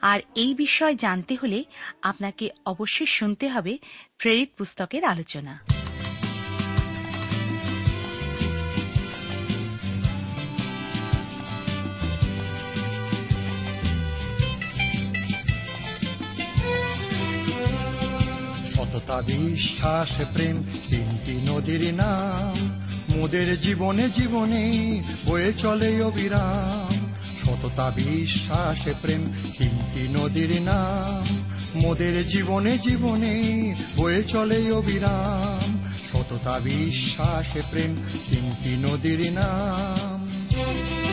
আর এই বিষয় জানতে হলে আপনাকে অবশ্যই শুনতে হবে প্রেরিত পুস্তকের আলোচনা। সততা, বিশ্বাস, প্রেম, তিনটি নদীর নাম। মোদের জীবনে জীবনে বয়ে চলে অবিরাম। সততা বিশ্বাসে প্রেম। তিনটি নদীর নাম, মোদের জীবনে জীবনে বয়ে চলে অবিরাম সততা, বিশ্বাসে প্রেম, তিনটি নদীর নাম।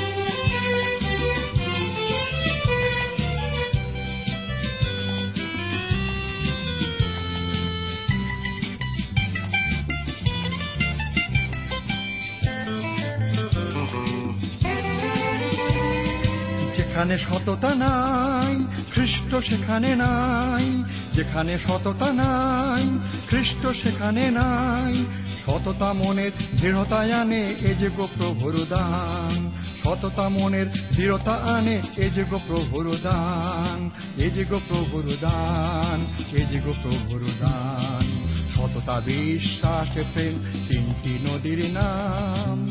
যেখানে সততা নাই খ্রিস্ট সেখানে নাই, যেখানে সততা নাই খ্রিস্ট সেখানে নাই। সততা মনের দৃঢ়তা আনে, এ যে গো প্রভুর দান। সততা মনের দৃঢ়তা আনে, এ যে গো প্রভুর দান। এ যে গো প্রভুর দান, এ যে গো প্রভুর দান। সততা বিশ্বাস, প্রেম তিনটি নদীর নাম।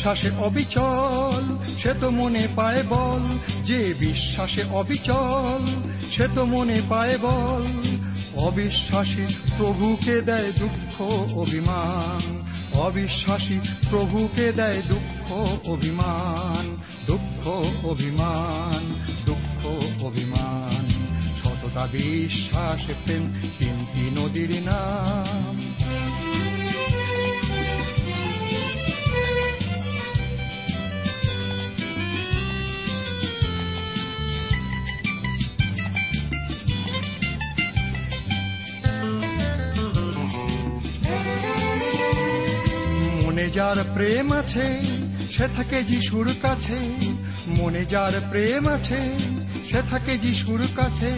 বিশ্বাসে অবিচল, সে তো মনে পায় বল। যে বিশ্বাসে অবিচল, সে তো মনে পায় বল। অবিশ্বাসী প্রভুকে দেয় দুঃখ, অভিমান। অবিশ্বাসী প্রভুকে দেয় দুঃখ, অভিমান। দুঃখ অভিমান। দুঃখ, অভিমান। সততা, বিশ্বাস, প্রেম তিনটি নদীর নাম। মনে যার প্রেম আছে, সে থাকে যিশুর কাছে। মনে যার প্রেম আছে, সে থাকে যিশুর কাছে।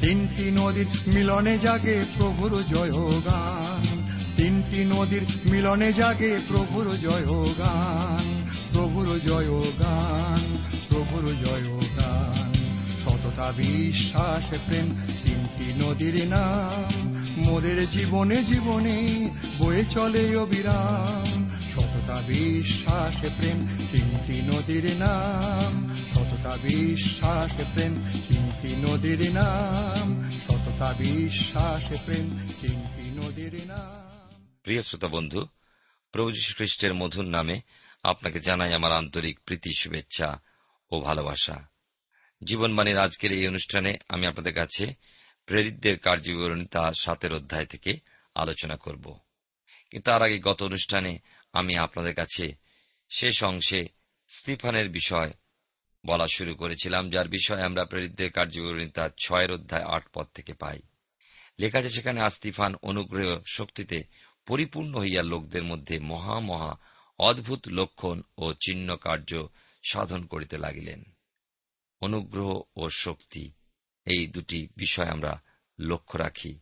তিনটি নদীর মিলনে জাগে প্রভুর জয় গান তিনটি নদীর মিলনে জাগে প্রভুর জয় গান প্রভুর জয় গান প্রভুর জয় গান সততা, বিশ্বাস, প্রেম, তিনটি নদীর নাম। মোদের জীবনে জীবনে বয়ে চলে অবিরাম। সততা, বিশ্বাস, প্রেম তিনটি নদীর নাম। সততা, বিশ্বাস, প্রেম তিনটি নদীর নাম। সততা, বিশ্বাসে, প্রেম তিনটি নদীর নাম। প্রিয় শ্রোতা বন্ধু, প্রভু খ্রিস্টের মধুর নামে আপনাকে জানাই আমার আন্তরিক প্রীতি, শুভেচ্ছা ও ভালোবাসা। জীবনবাণীর আজকের এই অনুষ্ঠানে আমি আপনাদের কাছে প্রেরিতদের কার্যবিবরণী তার সাতের অধ্যায় থেকে আলোচনা করব। কিন্তু তার আগে গত অনুষ্ঠানে আমি আপনাদের কাছে শেষ অংশে স্তিফানের বিষয় বলা শুরু করেছিলাম, যার বিষয়ে আমরা প্রেরিতদের কার্যবিবরণী তার ছয়ের অধ্যায় আট পদ থেকে পাই। লেখা আছে সেখানে আস্তিফান অনুগ্রহ শক্তিতে পরিপূর্ণ হইয়া লোকদের মধ্যে মহা মহা অদ্ভুত লক্ষণ ও চিহ্ন কার্য সাধন করিতে লাগিলেন। অনুগ্রহ ও শক্তি, এই দুটি বিষয় আমরা লক্ষ্য রাখি।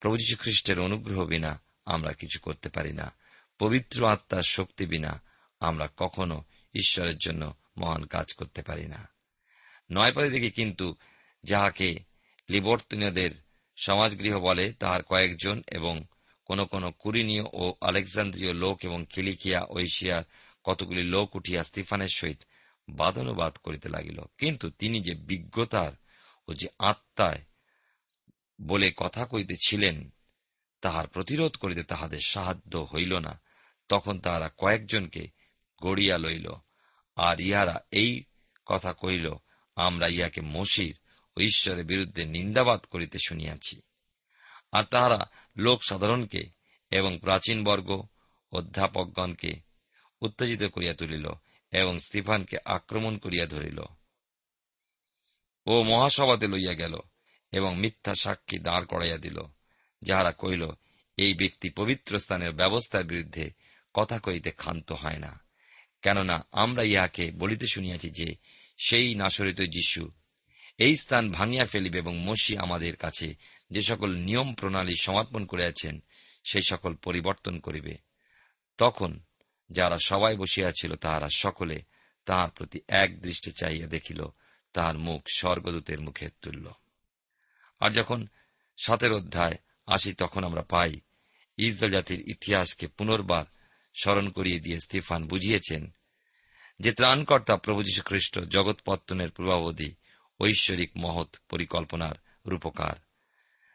প্রভু খ্রিস্টের অনুগ্রহ বিনা আমরা কিছু করতে পারি না। পবিত্র আত্মার শক্তি বিনা আমরা কখনো ঈশ্বরের জন্য মহান কাজ করতে পারি না। নয় পদে দেখি, কিন্তু যাহাকে লিবর্তনীয়দের সমাজগৃহ বলে, তাহার কয়েকজন এবং কোন কোন কুরিনীয় ও আলেকজান্দ্রীয় লোক এবং কিলিকিয়া ঐশিয়ার কতগুলি লোক উঠিয়া স্তিফানের সহিত বাদনুবাদ করিতে লাগিল। কিন্তু তিনি যে বিজ্ঞতার ও যে আত্মায় বলে কথা কইতেছিলেন তাহার প্রতিরোধ করিতে তাহাদের সাহায্য হইল না। তখন তাহারা কয়েকজনকে গড়িয়া লইল। আর ইহারা এই কথা কহিল, আমরা ইহাকে মসির ও ঈশ্বরের বিরুদ্ধে নিন্দাবাদ করিতে শুনিয়াছি। আর তাহারা লোক সাধারণকে এবং প্রাচীন বর্গ অধ্যাপকগণকে উত্তেজিত করিয়া তুলিল এবং স্টিফানকে আক্রমণ করিয়া ধরিল। ও মহাসভাতে লইয়া গেল এবং মিথ্যা সাক্ষী দাঁড় করাইয়া দিল, যাহারা কহিল, এই ব্যক্তি পবিত্র স্থানের ব্যবস্থার বিরুদ্ধে কথা কইতে ক্ষান্ত হয় না। কেননা আমরা ইহাকে বলিতে শুনিয়াছি যে, সেই নাসরিত যিশু এই স্থান ভাঙিয়া ফেলিবে এবং মসি আমাদের কাছে যে সকল নিয়ম প্রণালী সমর্পণ করিয়াছেন, সেই সকল পরিবর্তন করিবে। তখন যারা সবাই বসিয়াছিল, তাহারা সকলে তাহার প্রতি এক দৃষ্টি চাইয়া দেখিল, তাহার মুখ স্বর্গদূতের মুখে তুলল। আর যখন সাতের অধ্যায় আসি, তখন আমরা পাই, ইসরায়েল জাতির ইতিহাসকে পুনর্বার স্মরণ করিয়ে দিয়ে স্তিফান বুঝিয়েছেন যে ত্রাণকর্তা প্রভু যীশু খ্রিস্ট জগৎ পত্তনের পূর্বাবধি ঐশ্বরিক মহৎ পরিকল্পনার রূপকার।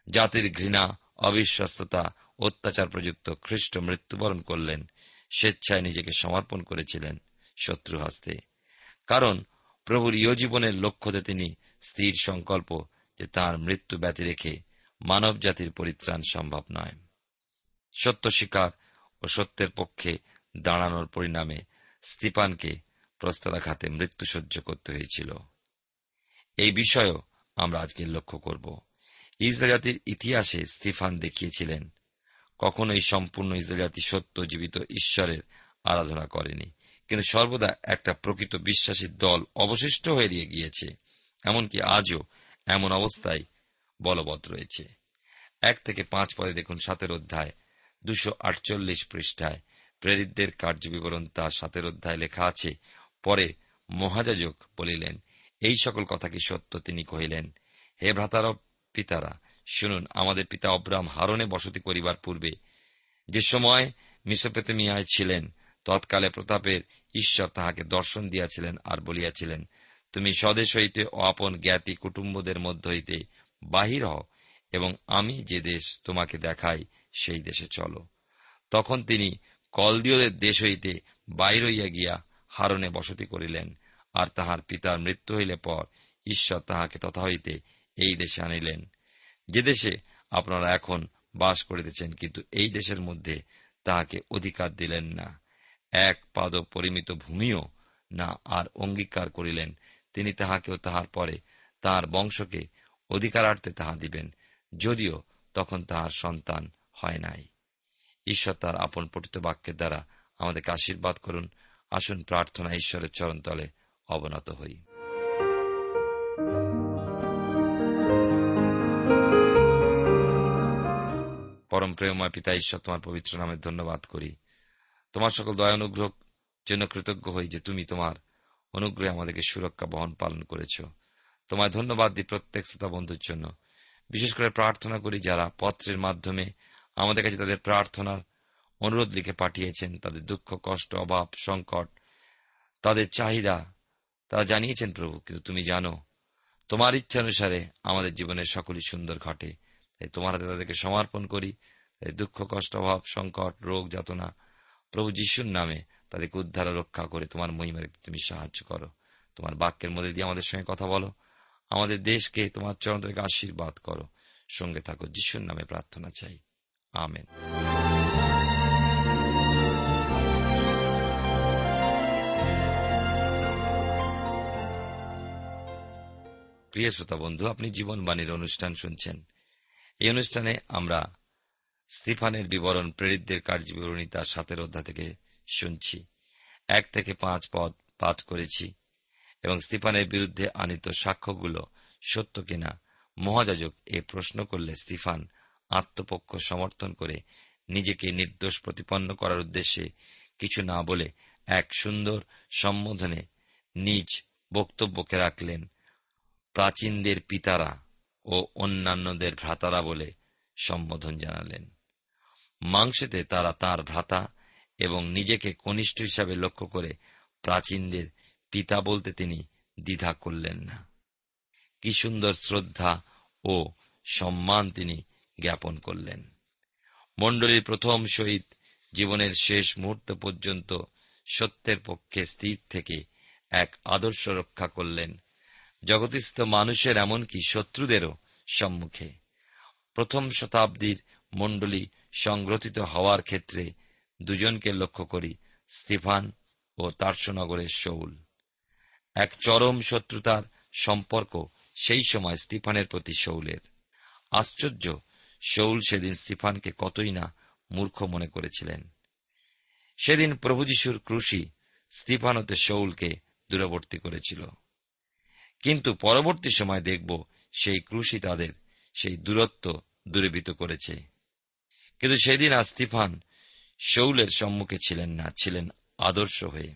জাতির ঘৃণা, অবিশ্বস্ততা, অত্যাচার প্রযুক্ত খ্রিস্ট মৃত্যুবরণ করলেন, স্বেচ্ছায় নিজেকে সমর্পণ করেছিলেন শত্রু হস্তে। কারণ প্রভুর ইয় জীবনের লক্ষ্যতে তিনি স্থির সংকল্প যে তাঁর মৃত্যু ব্যতি রেখে মানব জাতির পরিত্রাণ সম্ভব নয়। সত্য স্বীকার ও সত্যের পক্ষে দাঁড়ানোর পরিণামে স্তিপানকে প্রস্তরাঘাতে মৃত্যু সহ্য করতে হয়েছিল। এই বিষয়ও আমরা আজকে লক্ষ্য করব। ইসরায়েল জাতির ইতিহাসে স্তিফান দেখিয়েছিলেন, কখনোই সম্পূর্ণ ইসরায়েল জাতি সত্য জীবিত ঈশ্বরের আরাধনা করেনি, কিন্তু সর্বদা একটা প্রকৃত বিশ্বাসী দল অবশিষ্ট হয়ে গিয়েছে, এমনকি আজও এমন অবস্থায় বলবৎ রয়েছে। এক থেকে পাঁচ পদে দেখুন সাতের অধ্যায় দুশো আটচল্লিশ পৃষ্ঠায় প্রেরিতদের কার্যবিবরণ তার সাতের অধ্যায় লেখা আছে, পরে মহাজাজক বলিলেন, এই সকল কথা কি সত্য? তিনি কহিলেন, হে ভ্রাতার পিতারা, শুনুন, আমাদের পিতা অব্রাম হারনে বসতি করিবার পূর্বে যে সময় মিসোপেতেমিয়ায় ছিলেন, তৎকালে প্রতাপের ঈশ্বর তাহাকে দর্শন দিয়াছিলেন আর বলিয়াছিলেন, তুমি স্বদেশ হইতে ও আপন জ্ঞাতি কুটুম্বদের মধ্য হইতে বাহির হও এবং আমি যে দেশ তোমাকে দেখাই সেই দেশে চলো। তখন তিনি কলদীয়দের দেশ হইতে বাইর হইয়া গিয়া হারনে বসতি করিলেন, আর তাহার পিতার মৃত্যু হইলে পর ঈশ্বর তাহাকে তথা হইতে এই দেশে আনিলেন। যে দেশে আপনারা এখন বাস করিতেছেন, কিন্তু এই দেশের মধ্যে তাহাকে অধিকার দিলেন না। এক পাদ পরিমিত ভূমিও না আর অঙ্গীকার করিলেন। তিনি তাহাকেও তাহার পরে তাহার বংশকে অধিকারার্থে তাহা দিবেন, যদিও তখন তাহার সন্তান হয় নাই। ঈশ্বর তার আপন পঠিত বাক্যের দ্বারা আমাদেরকে আশীর্বাদ করুন। আসুন প্রার্থনা ঈশ্বরের চরণতলে অবনত হই। পরম প্রেমময় পিতা ঈশ্বর, তোমার পবিত্র নামে ধন্যবাদ করি। তোমার সকল দয়া অনুগ্রহ জন্য কৃতজ্ঞ হই যে তুমি তোমার অনুগ্রহে আমাদেরকে সুরক্ষা বহন পালন করেছ। তোমায় ধন্যবাদ দিই প্রত্যেক শ্রোতা বন্ধুর জন্য। বিশেষ করে প্রার্থনা করি যারা পত্রের মাধ্যমে আমাদের কাছে তাদের প্রার্থনার অনুরোধ লিখে পাঠিয়েছেন। তাদের দুঃখ, কষ্ট, অভাব, সংকট, তাদের চাহিদা, তারা জানিয়েছেন, প্রভু, কিন্তু তুমি জানো, তোমার ইচ্ছা অনুসারে আমাদের জীবনের সকলই সুন্দর ঘটে। তাই তোমার হাতে তাদেরকে সমর্পণ করি। দুঃখ, কষ্ট, অভাব, সংকট, রোগ, যাতনা, প্রভু যিশুর নামে তাদেরকে উদ্ধার রক্ষা করে তোমার মহিমার তুমি সাহায্য করো। তোমার বাক্যের মধ্যে দিয়ে আমাদের সঙ্গে কথা বলো। আমাদের দেশকে তোমার চরণ থেকে আশীর্বাদ করো। সঙ্গে থাকো, যিশুর নামে প্রার্থনা চাই। আমেন প্রিয় শ্রোতা বন্ধু, আপনি জীবনবাণীর অনুষ্ঠান শুনছেন। এই অনুষ্ঠানে আমরা স্তিফানের বিবরণ প্রেরিতদের কার্যবিবরণী তার সাতের অধ্যা থেকে শুনছি। এক থেকে পাঁচ পদ পাঠ করেছি এবং স্তিফানের বিরুদ্ধে আনিত সাক্ষ্যগুলো সত্য কিনা মহাযাজক এ প্রশ্ন করলে স্তিফান আত্মপক্ষ সমর্থন করে নিজেকে নির্দোষ প্রতিপন্ন করার উদ্দেশ্যে কিছু না বলে এক সুন্দর সম্বোধনে নিজ বক্তব্যকে রাখলেন প্রাচীনদের পিতারা ও অন্যান্যদের ভ্রাতারা বলে সম্বোধন জানালেন। মাংসেতে তারা তার ভ্রাতা এবং নিজেকে কনিষ্ঠ হিসাবে লক্ষ্য করে প্রাচীনদের পিতা বলতে তিনি দ্বিধা করলেন না। কি সুন্দর শ্রদ্ধা ও সম্মান তিনি জ্ঞাপন করলেন। মণ্ডলীর প্রথম শহীদ জীবনের শেষ মুহূর্ত পর্যন্ত সত্যের পক্ষে স্থির থেকে এক আদর্শ রক্ষা করলেন। জগতিস্থ মানুষের এমনকি শত্রুদেরও সম্মুখে। প্রথম শতাব্দীর মণ্ডলী সংগ্রথিত হওয়ার ক্ষেত্রে দুজনকে লক্ষ্য করি স্টিফান ও তার্সনগরের শৌল। এক চরম শত্রুতার সম্পর্ক সেই সময় স্টিফানের প্রতি শৌলের। আশ্চর্য শৌল সেদিন স্টিফানকে কতই না মূর্খ মনে করেছিলেন। সেদিন প্রভু যিশুর ক্রুশি স্টিফান হতে শৌলকে দূরবর্তী করেছিল। কিন্তু পরবর্তী সময় দেখব সেই ক্রুশি তাদের সেই দূরত্ব দূরীভূত করেছে। কিন্তু সেদিন আর স্তিফান শৌলের সম্মুখে ছিলেন না, ছিলেন আদর্শ হয়ে।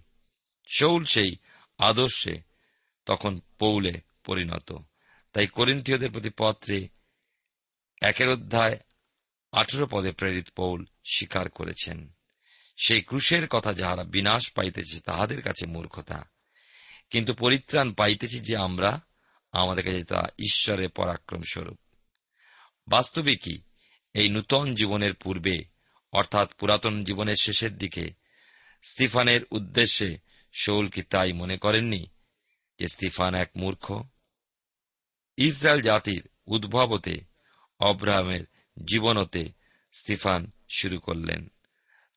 শৌল সেই আদর্শে তখন পৌলে পরিণত। তাই করিন্থীয়দের প্রতি পত্রে একের অধ্যায়, আঠেরো পদে প্রেরিত পৌল স্বীকার করেছেন। সেই ক্রুশের কথা যাহারা বিনাশ পাইতেছে তাহাদের কাছে মূর্খতা। কিন্তু পরিত্রাণ পাইতেছি যে আমরা, আমাদের কাছে তা ঈশ্বরের পরাক্রম স্বরূপ বাস্তবে কি, এই নূতন জীবনের পূর্বে, অর্থাৎ পুরাতন জীবনের শেষের দিকে, স্তিফানের উদ্দেশ্যে শৌল কি তাই মনে করেননি, যে স্তিফান এক মূর্খ? ইসরায়েল জাতির উদ্ভবতে অব্রাহামের জীবনতে স্তিফান শুরু করলেন।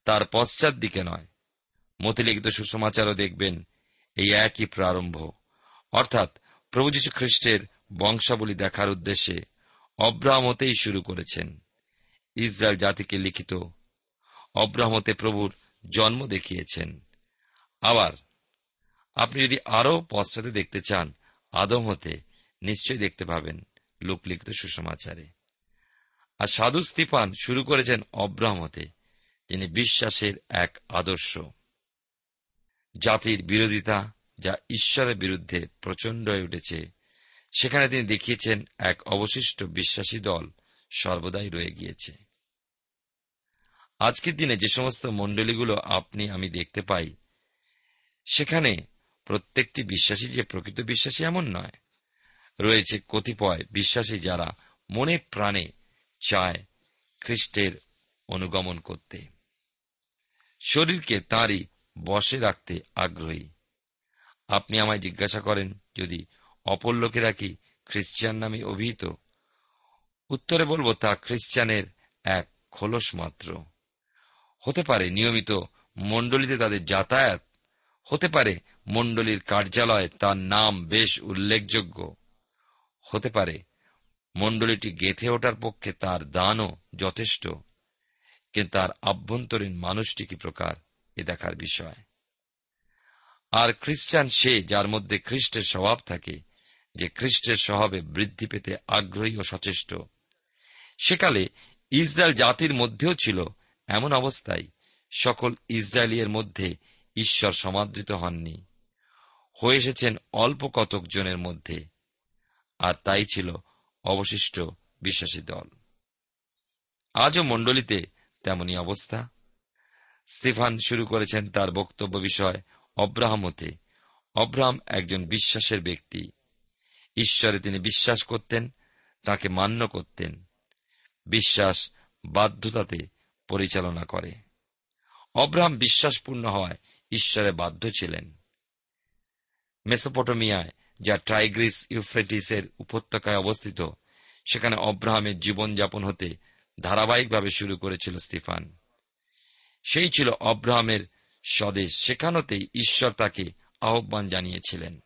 তার পশ্চাৎ দিকে নয়। মতিলিখিত সুসমাচারও দেখবেন এই একই প্রারম্ভ। অর্থাৎ প্রভু যীশু খ্রিস্টের বংশাবলী দেখার উদ্দেশ্যে অব্রাহমতেই শুরু করেছেন। ইসরায়েল জাতিকে লিখিত অব্রাহমতে প্রভুর জন্ম দেখিয়েছেন। আবার আপনি যদি আরও পশ্চাতে দেখতে চান, আদম হতে নিশ্চয়ই দেখতে পাবেন লোকলিখিত সুসমাচারে। আর সাধু স্তিপান শুরু করেছেন অব্রাহমতে, যিনি বিশ্বাসের এক আদর্শ। জাতির বিরোধিতা যা ঈশ্বরের বিরুদ্ধে প্রচণ্ড হয়ে উঠেছে, সেখানে তিনি দেখিয়েছেন এক অবশিষ্ট বিশ্বাসী দল সর্বদাই রয়ে গিয়েছে। আজকের দিনে যে সমস্ত মণ্ডলীগুলো আপনি, আমি দেখতে পাই, সেখানে প্রত্যেকটি বিশ্বাসী যে প্রকৃত বিশ্বাসী এমন নয়। রয়েছে কতিপয় বিশ্বাসী যারা মনে প্রাণে চায় খ্রিস্টের অনুগমন করতে। শরীরকে তাঁরই বসে রাখতে আগ্রহী। আপনি আমায় জিজ্ঞাসা করেন, যদি অপর লোকেরা কি খ্রিস্টান নামে অভিহিত? উত্তরে বলব, তা খ্রিস্টানের এক খোলস মাত্র। হতে পারে নিয়মিত মণ্ডলীতে তাদের যাতায়াত, হতে পারে মণ্ডলীর কার্যালয়ে তার নাম বেশ উল্লেখযোগ্য, হতে পারে মণ্ডলীটি গেথে ওঠার পক্ষে তার দানও যথেষ্ট, কিন্তু তার আভ্যন্তরীণ মানুষটি কি প্রকার, এ দেখার বিষয়। আর খ্রিস্টান সে যার মধ্যে খ্রিস্টের স্বভাব থাকে, যে খ্রিস্টের স্বভাবে বৃদ্ধি পেতে আগ্রহী ও সচেষ্ট। সেকালে ইসরায়েল জাতির মধ্যেও ছিল এমন অবস্থায়, সকল ইসরায়েলিয়ের মধ্যে ঈশ্বর সমাদৃত হননি। হয়ে এসেছেন অল্প কতক জনের মধ্যে, আর তাই ছিল অবশিষ্ট বিশ্বাসী দল। আজও মণ্ডলীতে তেমনি অবস্থা। স্টিফান শুরু করেছেন তার বক্তব্য বিষয় অব্রাহামতে অব্রাহাম একজন বিশ্বাসের ব্যক্তি। ঈশ্বরে তিনি বিশ্বাস করতেন, তাকে মান্য করতেন। বিশ্বাস বাধ্যতাতে পরিচালনা করে। অব্রাহাম বিশ্বাসপূর্ণ হওয়ায় ঈশ্বরে বাধ্য ছিলেন। মেসোপটোমিয়ায় যা টাইগ্রিস ইউফ্রেটিসের উপত্যকায় অবস্থিত, সেখানে অব্রাহামের জীবনযাপন হতে ধারাবাহিকভাবে শুরু করেছিল স্টিফান। সেই ছিল অব্রাহামের স্বদেশ, সেখানতেই ঈশ্বর তাকে আহ্বান জানিয়েছিলেন।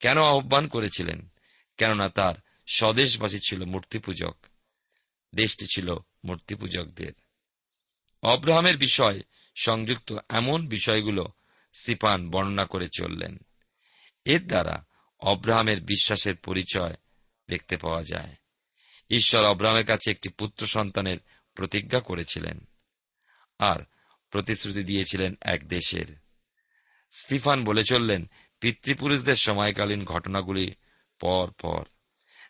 কেন আহ্বান করেছিলেন? কেননা তার স্বদেশবাসী ছিল মূর্তিপূজক, দেশটি ছিল মূর্তিপূজকদের। অব্রাহামের বিষয় সংযুক্ত এমন বিষয়গুলো সিপান বর্ণনা করে চললেন। এর দ্বারা অব্রাহামের বিশ্বাসের পরিচয় দেখতে পাওয়া যায়। ঈশ্বর অব্রাহামের কাছে একটি পুত্র সন্তানের প্রতিজ্ঞা করেছিলেন আর প্রতিশ্রুতি দিয়েছিলেন এক দেশের। স্টিফান বলে চললেন, পিতৃপুরুষদের সময়কালীন ঘটনাগুলি পর পর।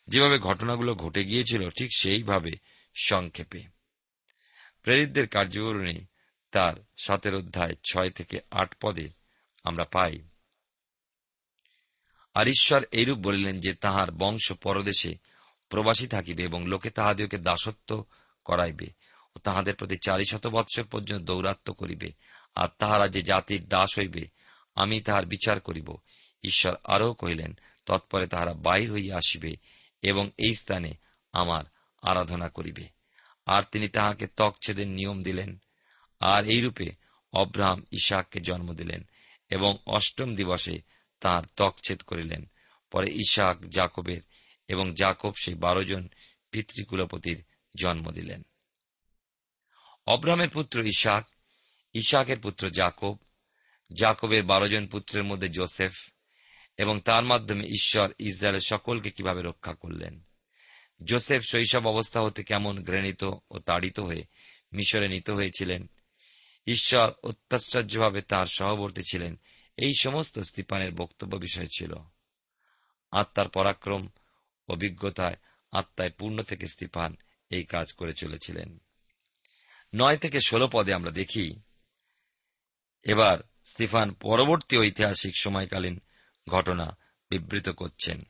যেভাবে ঘটনাগুলো ঘটে গিয়েছিল, ঠিক সেইভাবে সংক্ষেপে। প্রেরিতদের কার্যকরণী তার সাতের অধ্যায় ছয় থেকে আট পদে আমরা পাই। আর ঈশ্বর এইরূপ বলিলেন যে, তাহার বংশ পরদেশে প্রবাসী থাকিবে এবং লোকে তাহাদিওকে দাসত্ব করাইবে ও তাহাদের প্রতি চারি শত বৎসর পর্যন্ত দৌরাত্ম করিবে। আর তাহারা যে জাতির দাস হইবে, আমি তাহার বিচার করিব। ঈশ্বর আরও কহিলেন, তৎপরে তাহারা বাহির হইয়া আসিবে এবং এই স্থানে আমার আরাধনা করিবে। আর তিনি তাহাকে ত্বকছেদের নিয়ম দিলেন। আর এইরূপে অব্রাহাম, ইশাককে জন্ম দিলেন এবং অষ্টম দিবসে তাঁর ত্বকছেদ করিলেন। পরে ইশাক জাকবের এবং জাকব সেই বারো জন পিতৃকুলপতির জন্ম দিলেন। অব্রাহামের পুত্র ইশাক ইশাকের পুত্র জাকব, জাকবের বারো জন পুত্রের মধ্যে জোসেফ এবং তার মাধ্যমে ঈশ্বর ইসরায়েলের সকলকে কীভাবে রক্ষা করলেন। জোসেফ শৈশব অবস্থা হতে কেমন ঘৃণিত ও তাড়িত হয়ে মিশরে নিত হয়েছিলেন। ঈশ্বর অত্যাশ্চর্যভাবে তার সহবর্তী ছিলেন এই সমস্ত স্তিপানের বক্তব্য বিষয় ছিল। আত্মার পরাক্রম, অভিজ্ঞতায় আত্মায় পূর্ণ থেকে স্তিপান এই কাজ করে চলেছিলেন। নয় থেকে ষোলো পদে আমরা দেখি, এবার স্তিফান পরবর্তী ঐতিহাসিক সময়কালীন ঘটনা বিবৃত করছেন।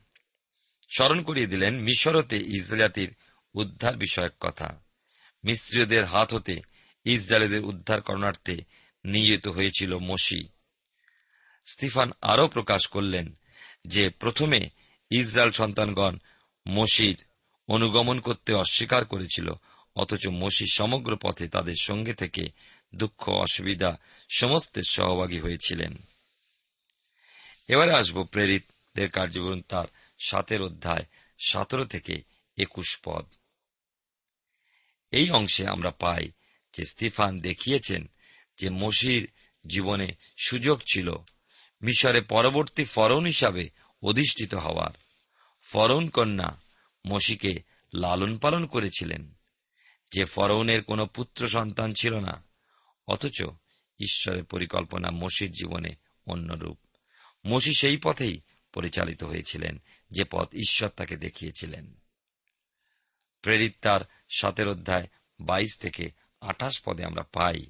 স্মরণ করিয়ে দিলেন, মিশরতে ইসরায়েলাতির উদ্ধার বিষয়ক কথা। মিস্ত্রীয়দের হাত হতে ইসরায়েলদের উদ্ধার করণার্থে নিয়োজিত হয়েছিল মসি। স্টিফান আরও প্রকাশ করলেন যে প্রথমে ইসরায়েল সন্তানগণ মসির অনুগমন করতে অস্বীকার করেছিল, অথচ মসি সমগ্র পথে তাদের সঙ্গে থেকে দুঃখ, অসুবিধা সমস্তের সহভাগী হয়েছিলেন। এবারে আসব প্রেরিতদের কার্যক্রম তার সাতের অধ্যায় সতেরো থেকে একুশ পদ। এই অংশে আমরা পাই যে স্তিফান দেখিয়েছেন যে মসির জীবনে সুযোগ ছিল মিশরে পরবর্তী ফরন হিসাবে অধিষ্ঠিত হওয়ার। ফরৌন কন্যা মসিকে লালন পালন করেছিলেন। যে ফরৌনের কোনো পুত্র সন্তান ছিল না, অথচ ঈশ্বরের পরিকল্পনা মসির জীবনে অন্যরূপ। মসি সেই পথেই পরিচালিত হয়েছিলেন, যে পথ ঈশ্বর তাকে দেখিয়েছিলেন। প্রেরিত তার সাতের অধ্যায় বাইশ থেকে আঠাশ পদে আমরা পাই,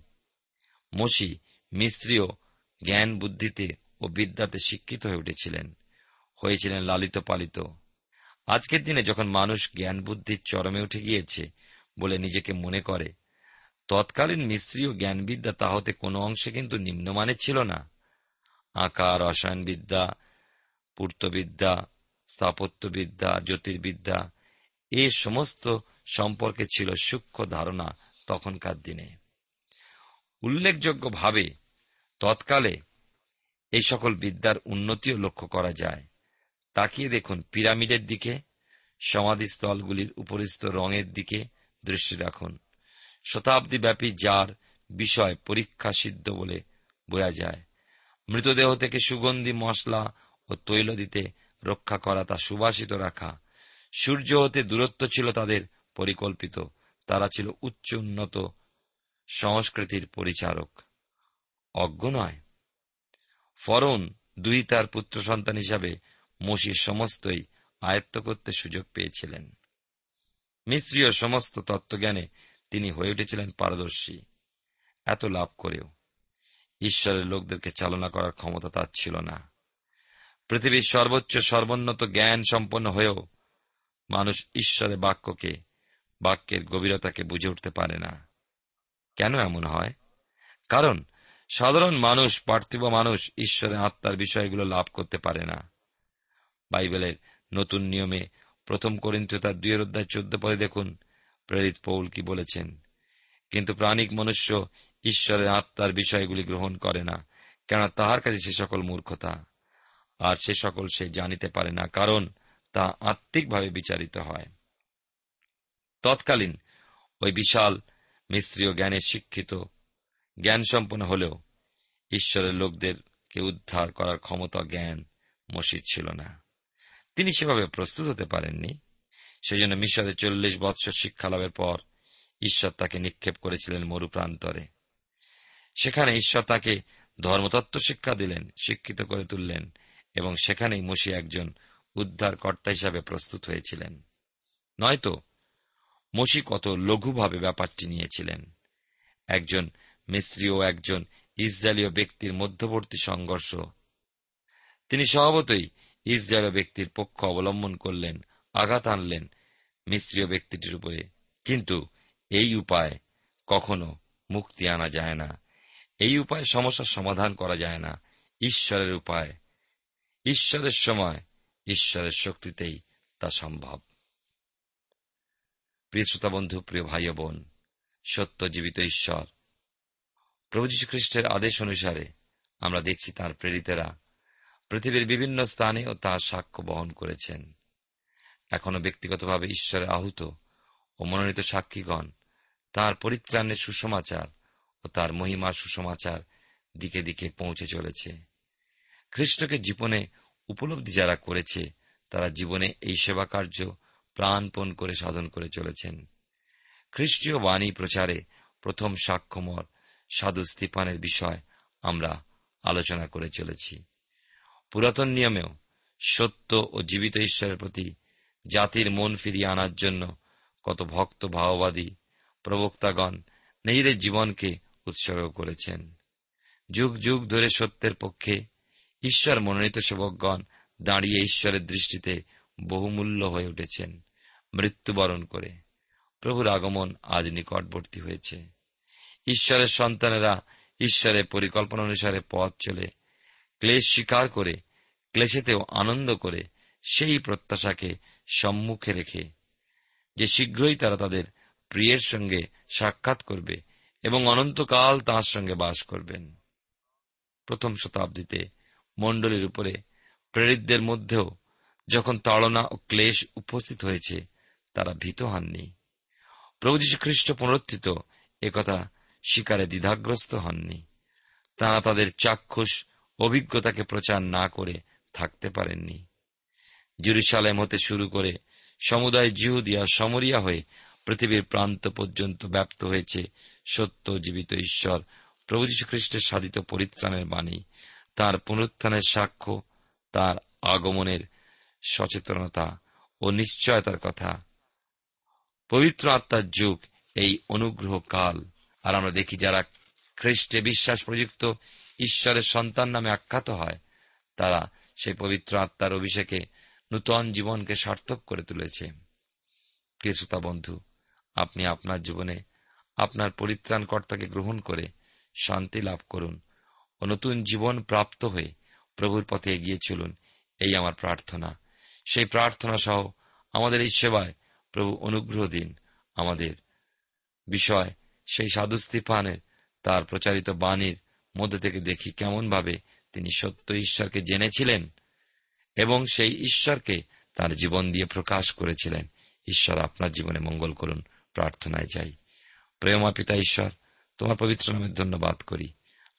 মসি মিস্ত্রীয় জ্ঞান বুদ্ধিতে ও বিদ্যাতে শিক্ষিত হয়ে উঠেছিলেন, হয়েছিলেন লালিত পালিত। আজকের দিনে যখন মানুষ জ্ঞান বুদ্ধির চরমে উঠে গিয়েছে বলে নিজেকে মনে করে, তৎকালীন মিস্ত্রি ও জ্ঞানবিদ্যা তা হতে কোনো অংশে কিন্তু নিম্নমানের ছিল না। আঁকা রসায়নবিদ্যা, পূর্তবিদ্যা, স্থাপত্যবিদ্যা, জ্যোতির্বিদ্যা, এ সমস্ত সম্পর্কে ছিল সূক্ষ্ম ধারণা তখনকার দিনে। উল্লেখযোগ্যভাবে তৎকালে এই সকল বিদ্যার উন্নতিও লক্ষ্য করা যায়। তাকিয়ে দেখুন পিরামিডের দিকে, সমাধিস্থলগুলির উপরিস্থ রঙের দিকে দৃষ্টি রাখুন। শতাব্দীব্যাপী যার বিষয় পরীক্ষা সিদ্ধ বলে বোঝা যায়। মৃতদেহ থেকে সুগন্ধি, মশলা ও তৈল দিতে রক্ষা করা তা সুবাসিত রাখা। সূর্য হতে দূরত্ব ছিল তাদের পরিকল্পিত। তারা ছিল উচ্চ উন্নত সংস্কৃতির পরিচারক। অজ্ঞ নয় ফরন দুই তার পুত্র সন্তান হিসাবে মসির সমস্তই আয়ত্ত করতে সুযোগ পেয়েছিলেন। মিস্ত্রীয় সমস্ত তত্ত্বজ্ঞানে তিনি হয়ে উঠেছিলেন পারদর্শী। এত লাভ করেও ঈশ্বরের লোকদেরকে চালনা করার ক্ষমতা তার ছিল না। পৃথিবীর সর্বোচ্চ সর্বোন্নত জ্ঞান সম্পন্ন হয়েও মানুষ ঈশ্বরের বাক্যকে, বাক্যের গভীরতাকে বুঝে উঠতে পারে না। কেন এমন হয়? কারণ সাধারণ মানুষ, পার্থিব মানুষ ঈশ্বরের আত্মার বিষয়গুলো লাভ করতে পারে না। বাইবেলের নতুন নিয়মে প্রথম করিন্থ তার দুয়ের অধ্যায় চোদ্দ পরে দেখুন, প্রেরিত পৌল কি বলেছেন, কিন্তু প্রাণিক মনুষ্য ঈশ্বরের আত্মার বিষয়গুলি গ্রহণ করে না কেন তাহার কাছে সে সকল মূর্খতা, আর সে সকল সে জানিতে পারে না, কারণ তা আত্মিকভাবে বিচারিত হয়। তৎকালীন ওই বিশাল মিস্ত্রীয় জ্ঞানে শিক্ষিত জ্ঞান সম্পন্ন হলেও ঈশ্বরের লোকদেরকে উদ্ধার করার ক্ষমতা, জ্ঞান মসিদ ছিল না। তিনি সেভাবে প্রস্তুত হতে পারেননি। সেই জন্য মিশরে চল্লিশ বৎসর শিক্ষা লাভের পর ঈশ্বর তাকে নিক্ষেপ করেছিলেন মরুপ্রান্তরে সেখানে ঈশ্বর তাকে ধর্মতত্ত্ব শিক্ষা দিলেন, শিক্ষিত করে তুললেন এবং সেখানেই মসি একজন উদ্ধারকর্তা হিসাবে প্রস্তুত হয়েছিলেন। নয়তো মসি কত লঘুভাবে ব্যাপারটি নিয়েছিলেন। একজন মিস্ত্রি ও একজন ইসরায়েলীয় ব্যক্তির মধ্যবর্তী সংঘর্ষ। তিনি স্বভাবতই ইসরায়েলীয় ব্যক্তির পক্ষ অবলম্বন করলেন, আঘাত আনলেন মিস্ত্রীয় ব্যক্তিটির উপরে। কিন্তু এই উপায় কখনো মুক্তি আনা যায় না। এই উপায় সমস্যার সমাধান করা যায় না। ঈশ্বরের উপায়। ঈশ্বরের সময় ঈশ্বরের শক্তিতেই তা সম্ভব। প্রিয় শ্রোতা বন্ধু, প্রিয় ভাই বোন সত্য জীবিত ঈশ্বর প্রভু যীশু খ্রিস্টের আদেশ অনুসারে আমরা দেখছি তার প্রেরিতেরা পৃথিবীর বিভিন্ন স্থানে ও তার সাক্ষ্য বহন করেছেন। এখনও ব্যক্তিগতভাবে ঈশ্বরে আহুত ও মনোনীত সাক্ষীগণ তার পরিত্রাণের সুসমাচার ও তার মহিমার সুসমাচার দিকে দিকে পৌঁছে চলেছে। খ্রিস্টকে জীবনে উপলব্ধি যারা করেছে, তারা জীবনে এই সেবা কার্য প্রাণপণ করে সাধন করে চলেছেন। খ্রিস্টীয় বাণী প্রচারে প্রথম সাক্ষ্যমর সাধু স্তিপানের বিষয় আমরা আলোচনা করে চলেছি। পুরাতন নিয়মেও সত্য ও জীবিত ঈশ্বরের প্রতি জাতির মন ফিরিয়ে আনার জন্য কত ভক্ত ভাওবাদী প্রবক্তাগণ নিজেদের জীবনকে উৎসর্গ করেছেন। যুগ যুগ ধরে সত্যের পক্ষে ঈশ্বর মনোনীত সেবকগণ দাঁড়িয়ে ঈশ্বরের দৃষ্টিতে বহুমূল্য হয়ে উঠেছেন মৃত্যুবরণ করে। প্রভুর আগমন আজ নিকটবর্তী হয়েছে। ঈশ্বরের সন্তানেরা ঈশ্বরের পরিকল্পনা অনুসারে পথ চলে। ক্লেশ স্বীকার করে, ক্লেশেতেও আনন্দ করে, সেই প্রত্যাশাকে সম্মুখে রেখে। যে শীঘ্রই তারা তাদের প্রিয়ের সঙ্গে সাক্ষাৎ করবে এবং অনন্তকাল তাঁর সঙ্গে বাস করবেন। প্রথম শতাব্দীতে মণ্ডলীর উপরে প্রেরিতদের মধ্যেও যখন তাড়না ও ক্লেশ উপস্থিত হয়েছে, তারা ভীত হননি। প্রভু যীশু খ্রিস্ট পুনরুত্থিত একথা শিকারে দ্বিধাগ্রস্ত হননি। তাঁরা তাদের চাক্ষুষ অভিজ্ঞতাকে প্রচার না করে থাকতে পারেননি। জেরুসালেম হতে শুরু করে সমুদায় জিহুদিয়া সমরিয়া হয়ে পৃথিবীর প্রান্ত পর্যন্ত ব্যপ্ত হয়েছে সত্য জীবিত ঈশ্বর, প্রভু খ্রিস্টের সাধিত পরিত্রাণের বাণী, তার পুনরুত্থানের সাক্ষ্য, তার আগমনের সচেতনতা ও নিশ্চয়তার কথা। পবিত্র আত্মার যুগ, এই অনুগ্রহ কাল। আর আমরা দেখি যারা খ্রিস্টে বিশ্বাস প্রযুক্ত ঈশ্বরের সন্তান নামে আখ্যাত হয়, তারা সেই পবিত্র আত্মার অভিষেকে নূতন জীবনকে সার্থক করে তুলেছে। প্রিয়তা বন্ধু, আপনি আপনার জীবনে আপনার পরিত্রাণকর্তাকে গ্রহণ করে শান্তি লাভ করুন ও নতুন জীবন প্রাপ্ত হয়ে প্রভুর পথে এগিয়ে চলুন, এই আমার প্রার্থনা। সেই প্রার্থনা সহ আমাদের এই সেবায় প্রভু অনুগ্রহ দিন আমাদের বিষয় সেই সাধু স্তিফানের, তার প্রচারিত বাণীর মধ্যে থেকে দেখি কেমনভাবে তিনি সত্য ঈশ্বরকে জেনেছিলেন এবং সেই ঈশ্বরকে তার জীবন দিয়ে প্রকাশ করেছিলেন। ঈশ্বর আপনার জীবনে মঙ্গল করুন, প্রার্থনায় যাই। প্রেমা পিতা ঈশ্বর, তোমার পবিত্র নামের ধন্যবাদ করি।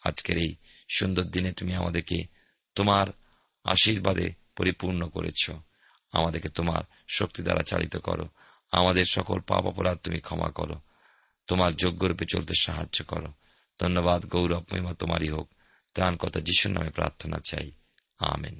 আজকের এই সুন্দর দিনে তুমি আমাদেরকে তোমার আশীর্বাদে পরিপূর্ণ করেছ। আমাদেরকে তোমার শক্তি দ্বারা চালিত করো। আমাদের সকল পাপ অপরাধ তুমি ক্ষমা করো। তোমার যোগ্যরূপে চলতে সাহায্য করো। ধন্যবাদ, গৌরব, মহিমা তোমারই হোক। ত্রাণ কথা যিশুর নামে প্রার্থনা চাই। আমেন।